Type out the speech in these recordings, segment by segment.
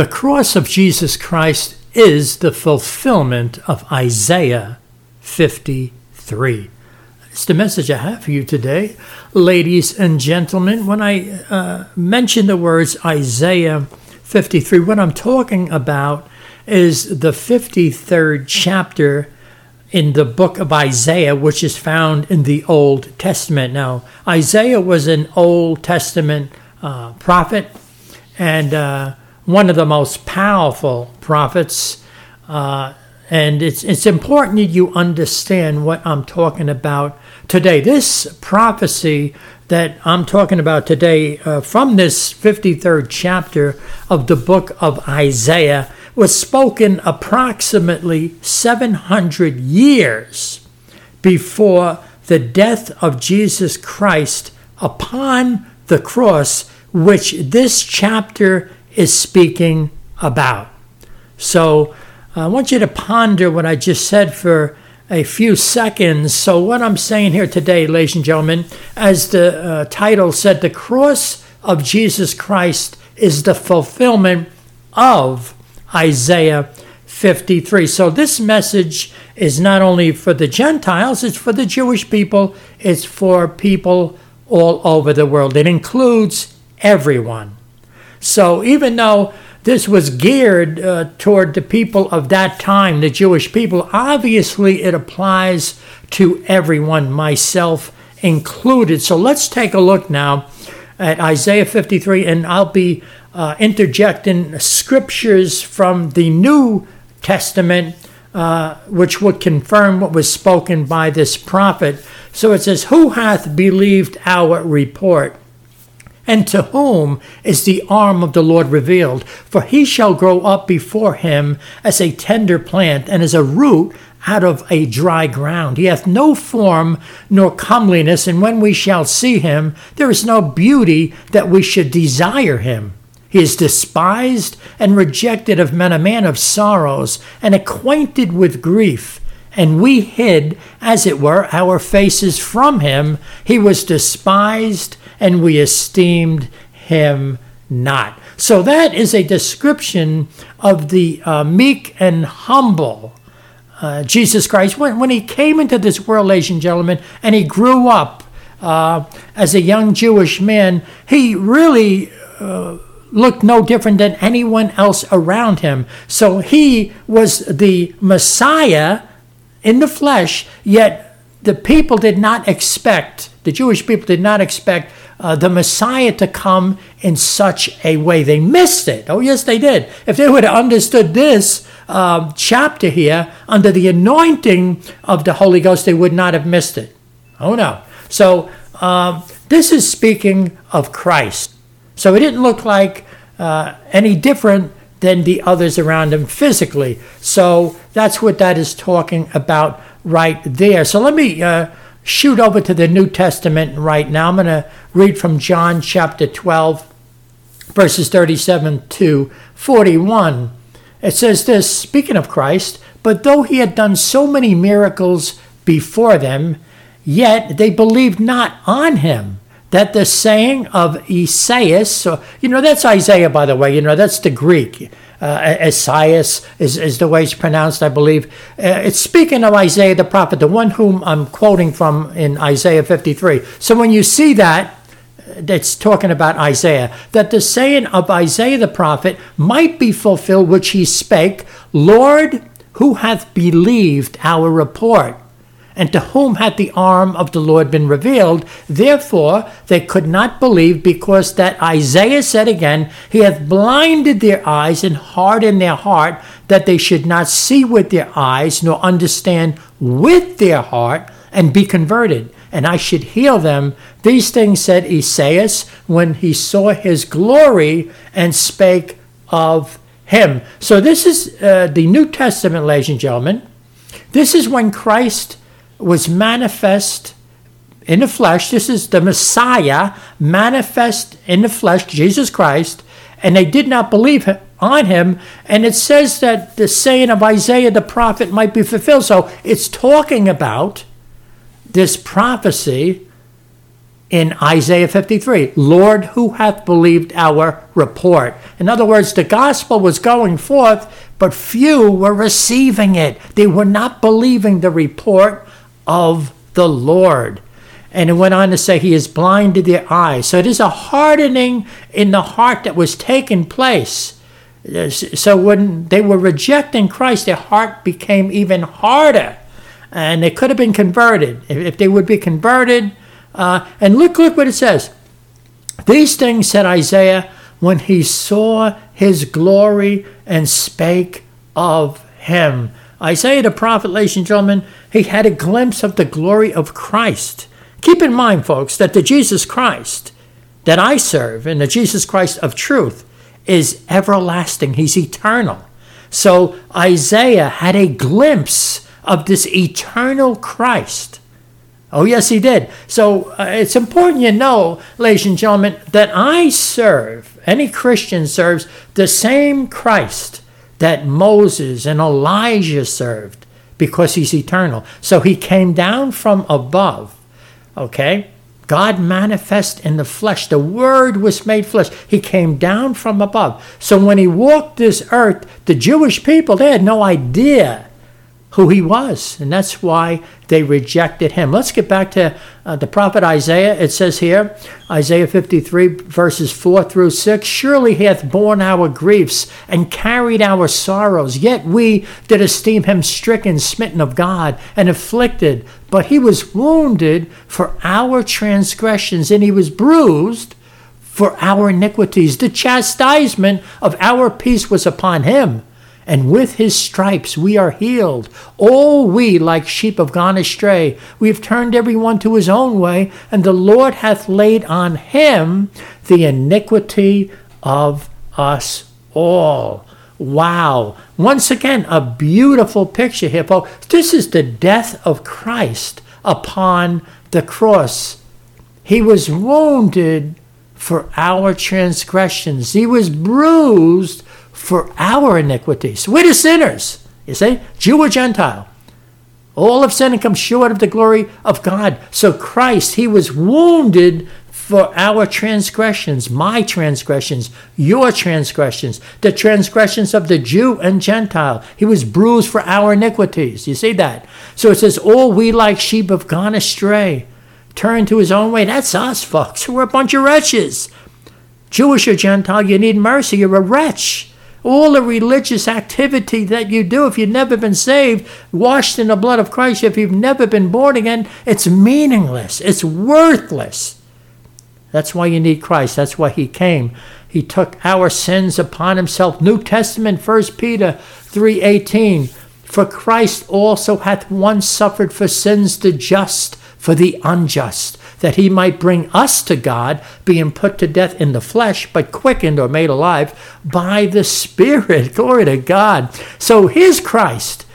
The cross of Jesus Christ is the fulfillment of Isaiah 53. It's the message I have for you today, ladies and gentlemen. When I uh, mention the words Isaiah 53, what I'm talking about is the 53rd chapter in the book of Isaiah, which is found in the Old Testament. Now, Isaiah was an Old Testament uh, prophet and uh, one of the most powerful prophets. Uh, and it's, it's important that you understand what I'm talking about today. This prophecy that I'm talking about today uh, from this 53rd chapter of the book of Isaiah was spoken approximately 700 years before the death of Jesus Christ upon the cross, which this chapter is speaking about. So I want you to ponder what I just said for a few seconds. So, what I'm saying here today, ladies and gentlemen, as the uh, title said, the cross of Jesus Christ is the fulfillment of Isaiah 53. So, this message is not only for the Gentiles, it's for the Jewish people, it's for people all over the world. It includes everyone. So even though this was geared uh, toward the people of that time, the Jewish people, obviously it applies to everyone, myself included. So let's take a look now at Isaiah 53, and I'll be uh, interjecting scriptures from the New Testament, uh, which would confirm what was spoken by this prophet. So it says, Who hath believed our report? And to whom is the arm of the Lord revealed? For he shall grow up before him as a tender plant, and as a root out of a dry ground. He hath no form nor comeliness, and when we shall see him, there is no beauty that we should desire him. He is despised and rejected of men, a man of sorrows, and acquainted with grief. And we hid, as it were, our faces from him. He was despised and we esteemed him not. So that is a description of the uh, meek and humble uh, Jesus Christ. When, when he came into this world, ladies and gentlemen, and he grew up uh, as a young Jewish man, he really uh, looked no different than anyone else around him. So he was the Messiah in the flesh, yet the people did not expect, the Jewish people did not expect uh, the Messiah to come in such a way. They missed it. Oh, yes, they did. If they would have understood this uh, chapter here under the anointing of the Holy Ghost, they would not have missed it. Oh, no. So, um, this is speaking of Christ. So, it didn't look like uh, any different than the others around him physically. So, that's what that is talking about right there. So, let me uh, shoot over to the New Testament right now. I'm going to read from John chapter 12, verses 37 to 41. It says this speaking of Christ, but though he had done so many miracles before them, yet they believed not on him. That the saying of Esaias, so, you know, that's Isaiah, by the way, you know, that's the Greek uh, Esaias is, is the way it's pronounced, I believe. Uh, it's speaking of Isaiah the prophet, the one whom I'm quoting from in Isaiah 53. So when you see that, that's talking about Isaiah, that the saying of Isaiah the prophet might be fulfilled, which he spake, Lord, who hath believed our report? And to whom had the arm of the Lord been revealed. Therefore, they could not believe, because that Isaiah said again, He hath blinded their eyes and hardened their heart, that they should not see with their eyes, nor understand with their heart, and be converted, and I should heal them. These things said Esaias when he saw his glory and spake of him. So, this is uh, the New Testament, ladies and gentlemen. This is when Christ was manifest in the flesh. This is the Messiah manifest in the flesh, Jesus Christ, and they did not believe on him. And it says that the saying of Isaiah the prophet might be fulfilled. So it's talking about this prophecy in Isaiah 53 Lord, who hath believed our report? In other words, the gospel was going forth, but few were receiving it. They were not believing the report of the Lord. And it went on to say, He has blinded their eyes. So it is a hardening in the heart that was taking place. So when they were rejecting Christ, their heart became even harder. And they could have been converted. If they would be converted, uh, and look, look what it says. These things said Isaiah when he saw his glory and spake of him. Isaiah the prophet, ladies and gentlemen, he had a glimpse of the glory of Christ. Keep in mind, folks, that the Jesus Christ that I serve and the Jesus Christ of truth is everlasting. He's eternal. So Isaiah had a glimpse of this eternal Christ. Oh, yes, he did. So uh, it's important you know, ladies and gentlemen, that I serve, any Christian serves the same Christ that Moses and Elijah served because he's eternal. So he came down from above, okay? God manifest in the flesh. The Word was made flesh. He came down from above. So when he walked this earth, the Jewish people, they had no idea who he was. And that's why they rejected him. Let's get back to uh, the prophet Isaiah. It says here, Isaiah 53, verses 4 through 6 Surely he hath borne our griefs and carried our sorrows. Yet we did esteem him stricken, smitten of God, and afflicted. But he was wounded for our transgressions, and he was bruised for our iniquities. The chastisement of our peace was upon him and with his stripes we are healed. All we, like sheep, have gone astray. We have turned every one to his own way, and the Lord hath laid on him the iniquity of us all. Wow. Once again, a beautiful picture here, folks. This is the death of Christ upon the cross. He was wounded for our transgressions, he was bruised for our iniquities. We're the sinners, you see, Jew or Gentile. All of sin and come short of the glory of God. So Christ, he was wounded for our transgressions, my transgressions, your transgressions, the transgressions of the Jew and Gentile. He was bruised for our iniquities. You see that? So it says, All we like sheep have gone astray, turned to his own way. That's us, folks. We're a bunch of wretches. Jewish or Gentile, you need mercy. You're a wretch all the religious activity that you do, if you've never been saved, washed in the blood of Christ, if you've never been born again, it's meaningless. It's worthless. That's why you need Christ. That's why He came. He took our sins upon Himself. New Testament, 1 Peter 3.18. For Christ also hath once suffered for sins the just for the unjust that he might bring us to God, being put to death in the flesh, but quickened or made alive by the Spirit. Glory to God. So here's Christ,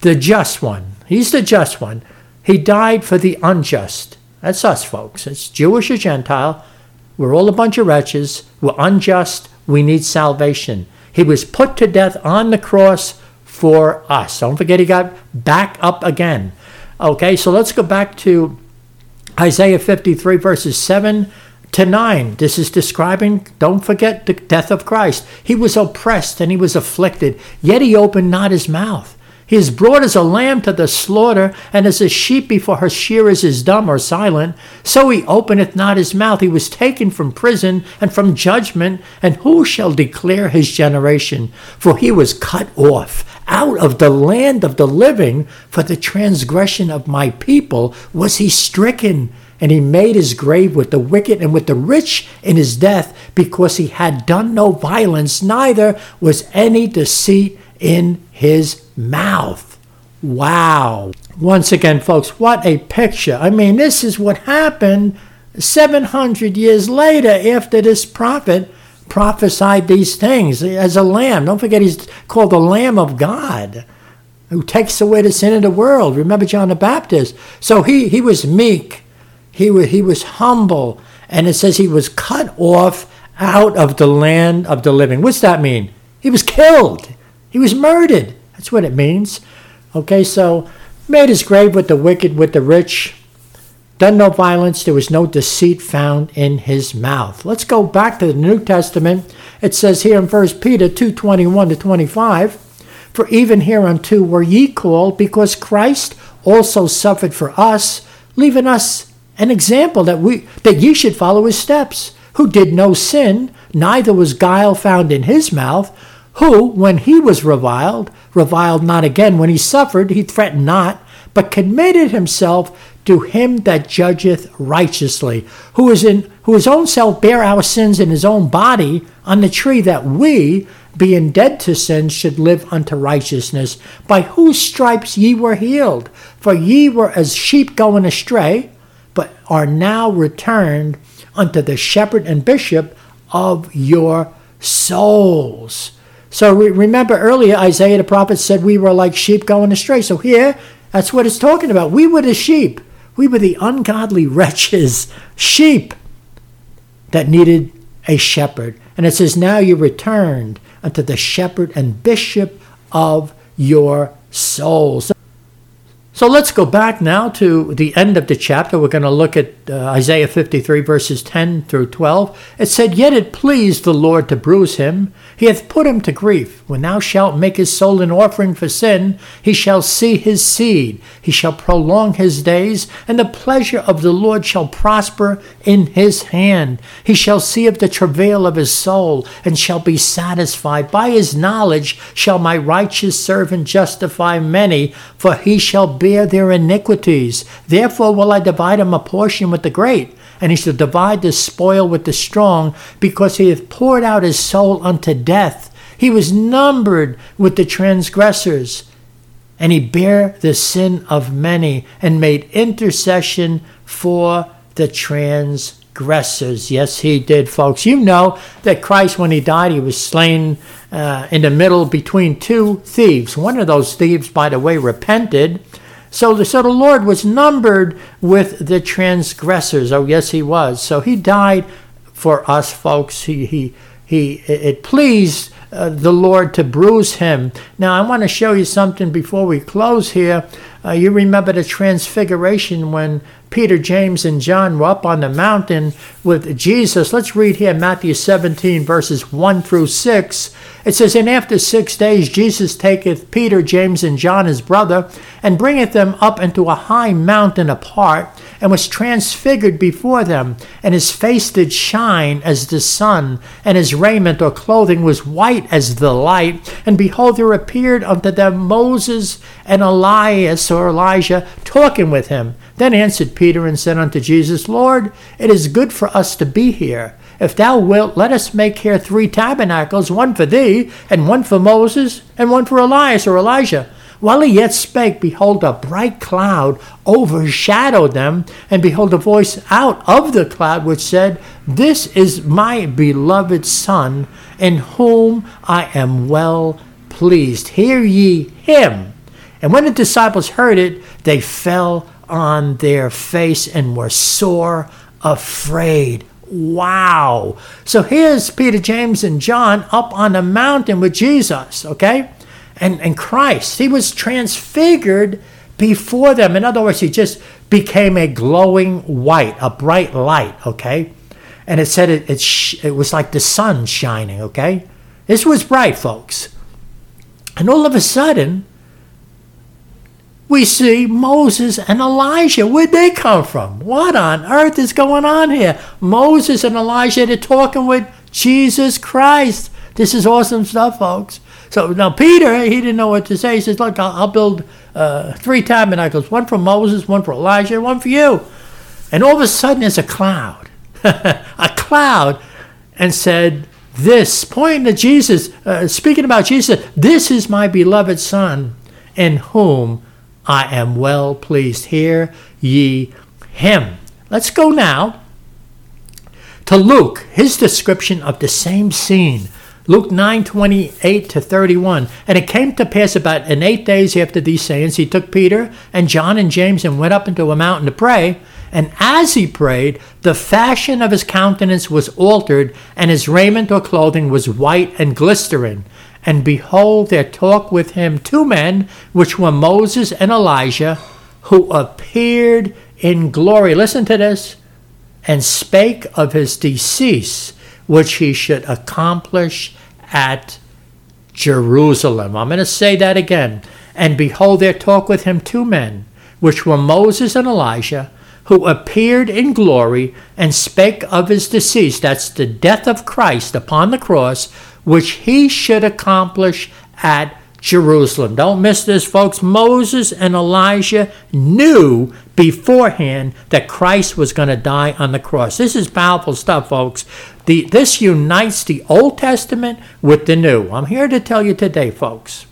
the just one. He's the just one. He died for the unjust. That's us, folks. It's Jewish or Gentile. We're all a bunch of wretches. We're unjust. We need salvation. He was put to death on the cross for us. Don't forget, he got back up again. Okay, so let's go back to Isaiah 53, verses 7 to 9. This is describing, don't forget the death of Christ. He was oppressed and he was afflicted, yet he opened not his mouth. He is brought as a lamb to the slaughter, and as a sheep before her shearers is dumb or silent. So he openeth not his mouth. He was taken from prison and from judgment, and who shall declare his generation? For he was cut off out of the land of the living. For the transgression of my people was he stricken. And he made his grave with the wicked and with the rich in his death, because he had done no violence, neither was any deceit in his mouth. Wow. Once again, folks, what a picture. I mean, this is what happened 700 years later after this prophet prophesied these things as a lamb. Don't forget, he's called the Lamb of God who takes away the sin of the world. Remember John the Baptist. So he, he was meek, he was, he was humble, and it says he was cut off out of the land of the living. What's that mean? He was killed, he was murdered. That's what it means. Okay, so made his grave with the wicked, with the rich. done no violence, there was no deceit found in his mouth. Let's go back to the New Testament. It says here in 1 Peter 2:21 to 25, For even hereunto were ye called, because Christ also suffered for us, leaving us an example that we that ye should follow his steps, who did no sin, neither was guile found in his mouth, who, when he was reviled, reviled not again. When he suffered, he threatened not, but committed himself to him that judgeth righteously, who is in who his own self bare our sins in his own body on the tree, that we, being dead to sin, should live unto righteousness, by whose stripes ye were healed. For ye were as sheep going astray, but are now returned unto the shepherd and bishop of your souls. So remember earlier, Isaiah the prophet said we were like sheep going astray. So here, that's what it's talking about. We were the sheep. We were the ungodly wretches, sheep that needed a shepherd. And it says, Now you returned unto the shepherd and bishop of your souls. So let's go back now to the end of the chapter. We're going to look at uh, Isaiah 53, verses 10 through 12. It said, Yet it pleased the Lord to bruise him. He hath put him to grief. When thou shalt make his soul an offering for sin, he shall see his seed. He shall prolong his days, and the pleasure of the Lord shall prosper in his hand. He shall see of the travail of his soul, and shall be satisfied. By his knowledge shall my righteous servant justify many, for he shall bear their iniquities. Therefore will I divide him a portion with the great and he shall divide the spoil with the strong, because he hath poured out his soul unto death. He was numbered with the transgressors, and he bare the sin of many, and made intercession for the transgressors. Yes, he did, folks. You know that Christ, when he died, he was slain uh, in the middle between two thieves. One of those thieves, by the way, repented so the, so the Lord was numbered with the transgressors. Oh, yes, he was. So he died for us, folks. He, he, he, it pleased uh, the Lord to bruise him. Now, I want to show you something before we close here. Uh, you remember the transfiguration when Peter, James, and John were up on the mountain with Jesus. Let's read here Matthew 17, verses 1 through 6. It says, And after six days Jesus taketh Peter, James, and John his brother, and bringeth them up into a high mountain apart, and was transfigured before them. And his face did shine as the sun, and his raiment or clothing was white as the light. And behold, there appeared unto them Moses and Elias or Elijah talking with him. Then answered Peter and said unto Jesus, Lord, it is good for us to be here. If thou wilt, let us make here three tabernacles, one for thee, and one for Moses, and one for Elias or Elijah. While he yet spake, behold, a bright cloud overshadowed them, and behold, a voice out of the cloud which said, This is my beloved Son, in whom I am well pleased. Hear ye him. And when the disciples heard it, they fell on their face and were sore afraid. Wow. So here's Peter, James, and John up on the mountain with Jesus, okay? And, and Christ. He was transfigured before them. In other words, he just became a glowing white, a bright light, okay? And it said it, it, sh- it was like the sun shining, okay? This was bright, folks. And all of a sudden, we see Moses and Elijah. Where'd they come from? What on earth is going on here? Moses and Elijah, they're talking with Jesus Christ. This is awesome stuff, folks. So now Peter, he didn't know what to say. He says, Look, I'll, I'll build uh, three tabernacles one for Moses, one for Elijah, one for you. And all of a sudden, there's a cloud, a cloud, and said, This, pointing to Jesus, uh, speaking about Jesus, this is my beloved Son, in whom I am well pleased. Hear ye him. Let's go now to Luke, his description of the same scene. Luke 9 28 to 31. And it came to pass about in eight days after these sayings, he took Peter and John and James and went up into a mountain to pray. And as he prayed, the fashion of his countenance was altered, and his raiment or clothing was white and glistering. And behold, there talked with him two men, which were Moses and Elijah, who appeared in glory. Listen to this. And spake of his decease, which he should accomplish at Jerusalem. I'm going to say that again. And behold, there talk with him two men, which were Moses and Elijah, who appeared in glory and spake of his decease. That's the death of Christ upon the cross, which he should accomplish at Jerusalem. Don't miss this, folks. Moses and Elijah knew beforehand that Christ was going to die on the cross. This is powerful stuff, folks. The, this unites the Old Testament with the New. I'm here to tell you today, folks.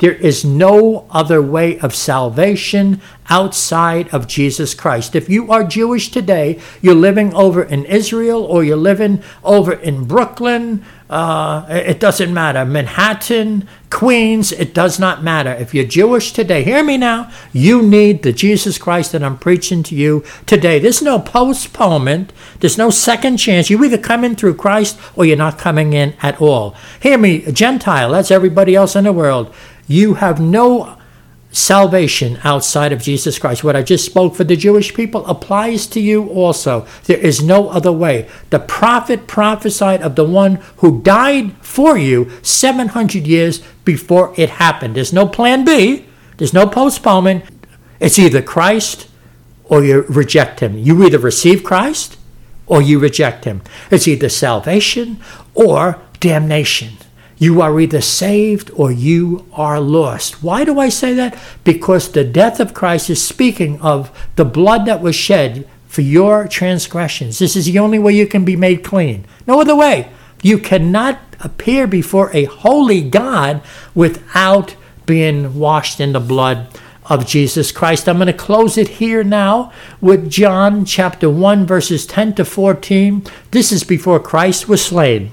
There is no other way of salvation outside of Jesus Christ. If you are Jewish today, you're living over in Israel or you're living over in Brooklyn, uh, it doesn't matter. Manhattan, Queens, it does not matter. If you're Jewish today, hear me now, you need the Jesus Christ that I'm preaching to you today. There's no postponement, there's no second chance. You either come in through Christ or you're not coming in at all. Hear me, Gentile, that's everybody else in the world. You have no salvation outside of Jesus Christ. What I just spoke for the Jewish people applies to you also. There is no other way. The prophet prophesied of the one who died for you 700 years before it happened. There's no plan B, there's no postponement. It's either Christ or you reject him. You either receive Christ or you reject him. It's either salvation or damnation. You are either saved or you are lost. Why do I say that? Because the death of Christ is speaking of the blood that was shed for your transgressions. This is the only way you can be made clean. No other way. You cannot appear before a holy God without being washed in the blood of Jesus Christ. I'm going to close it here now with John chapter 1, verses 10 to 14. This is before Christ was slain.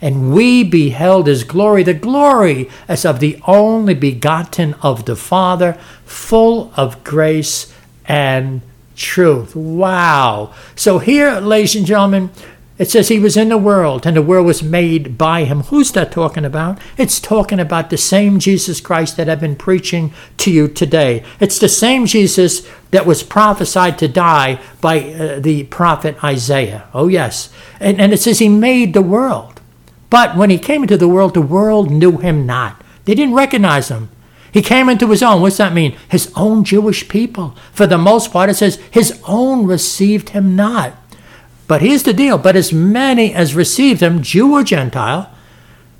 And we beheld his glory, the glory as of the only begotten of the Father, full of grace and truth. Wow. So here, ladies and gentlemen, it says he was in the world and the world was made by him. Who's that talking about? It's talking about the same Jesus Christ that I've been preaching to you today. It's the same Jesus that was prophesied to die by uh, the prophet Isaiah. Oh, yes. And, and it says he made the world. But when he came into the world, the world knew him not. They didn't recognize him. He came into his own. What's that mean? His own Jewish people. For the most part, it says his own received him not. But here's the deal but as many as received him, Jew or Gentile,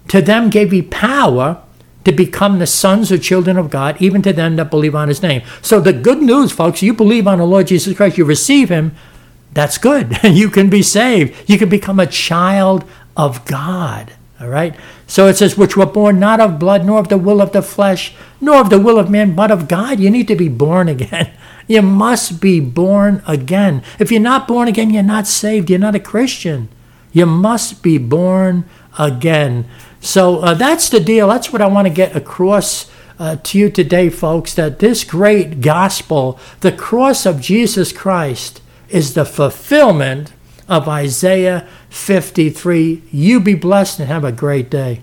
to them gave he power to become the sons or children of God, even to them that believe on his name. So the good news, folks, you believe on the Lord Jesus Christ, you receive him, that's good. you can be saved. You can become a child of God. All right? So it says, which were born not of blood, nor of the will of the flesh, nor of the will of man, but of God. You need to be born again. You must be born again. If you're not born again, you're not saved. You're not a Christian. You must be born again. So uh, that's the deal. That's what I want to get across uh, to you today, folks, that this great gospel, the cross of Jesus Christ, is the fulfillment of Isaiah 53. You be blessed and have a great day.